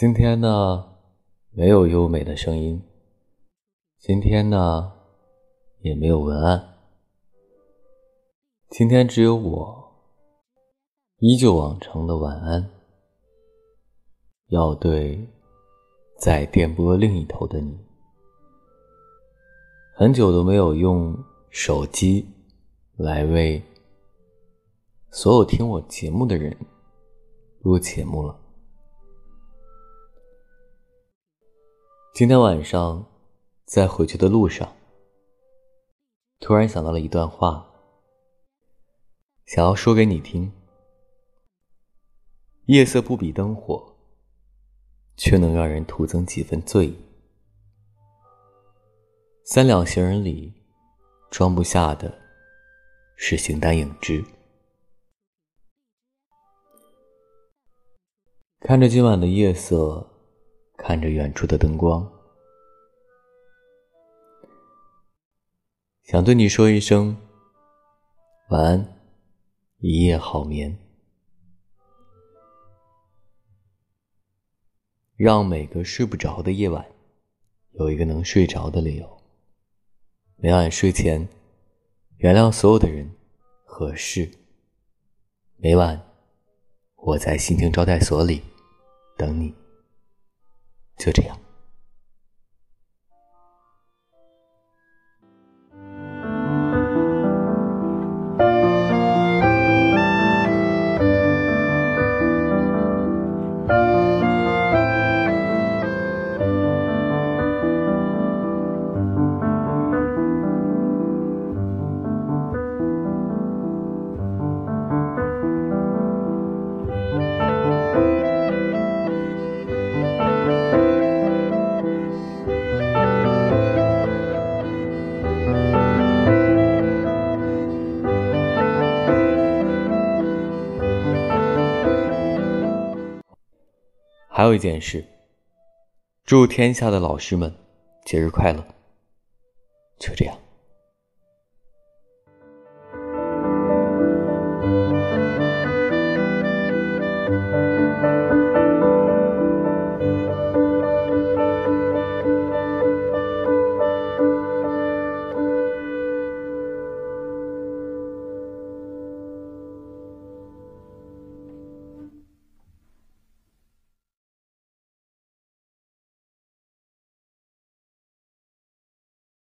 今天呢，没有优美的声音。今天呢，也没有文案。今天只有我，依旧往常的晚安。要对在电波另一头的你，很久都没有用手机来为所有听我节目的人录节目了。今天晚上，在回去的路上，突然想到了一段话，想要说给你听。夜色不比灯火，却能让人徒增几分醉意。三两行人里，装不下的是形单影只。看着今晚的夜色。看着远处的灯光，想对你说一声晚安，一夜好眠。让每个睡不着的夜晚有一个能睡着的理由。每晚睡前，原谅所有的人和事。每晚，我在心情招待所里等你。就这样。还有一件事，祝天下的老师们节日快乐。就这样。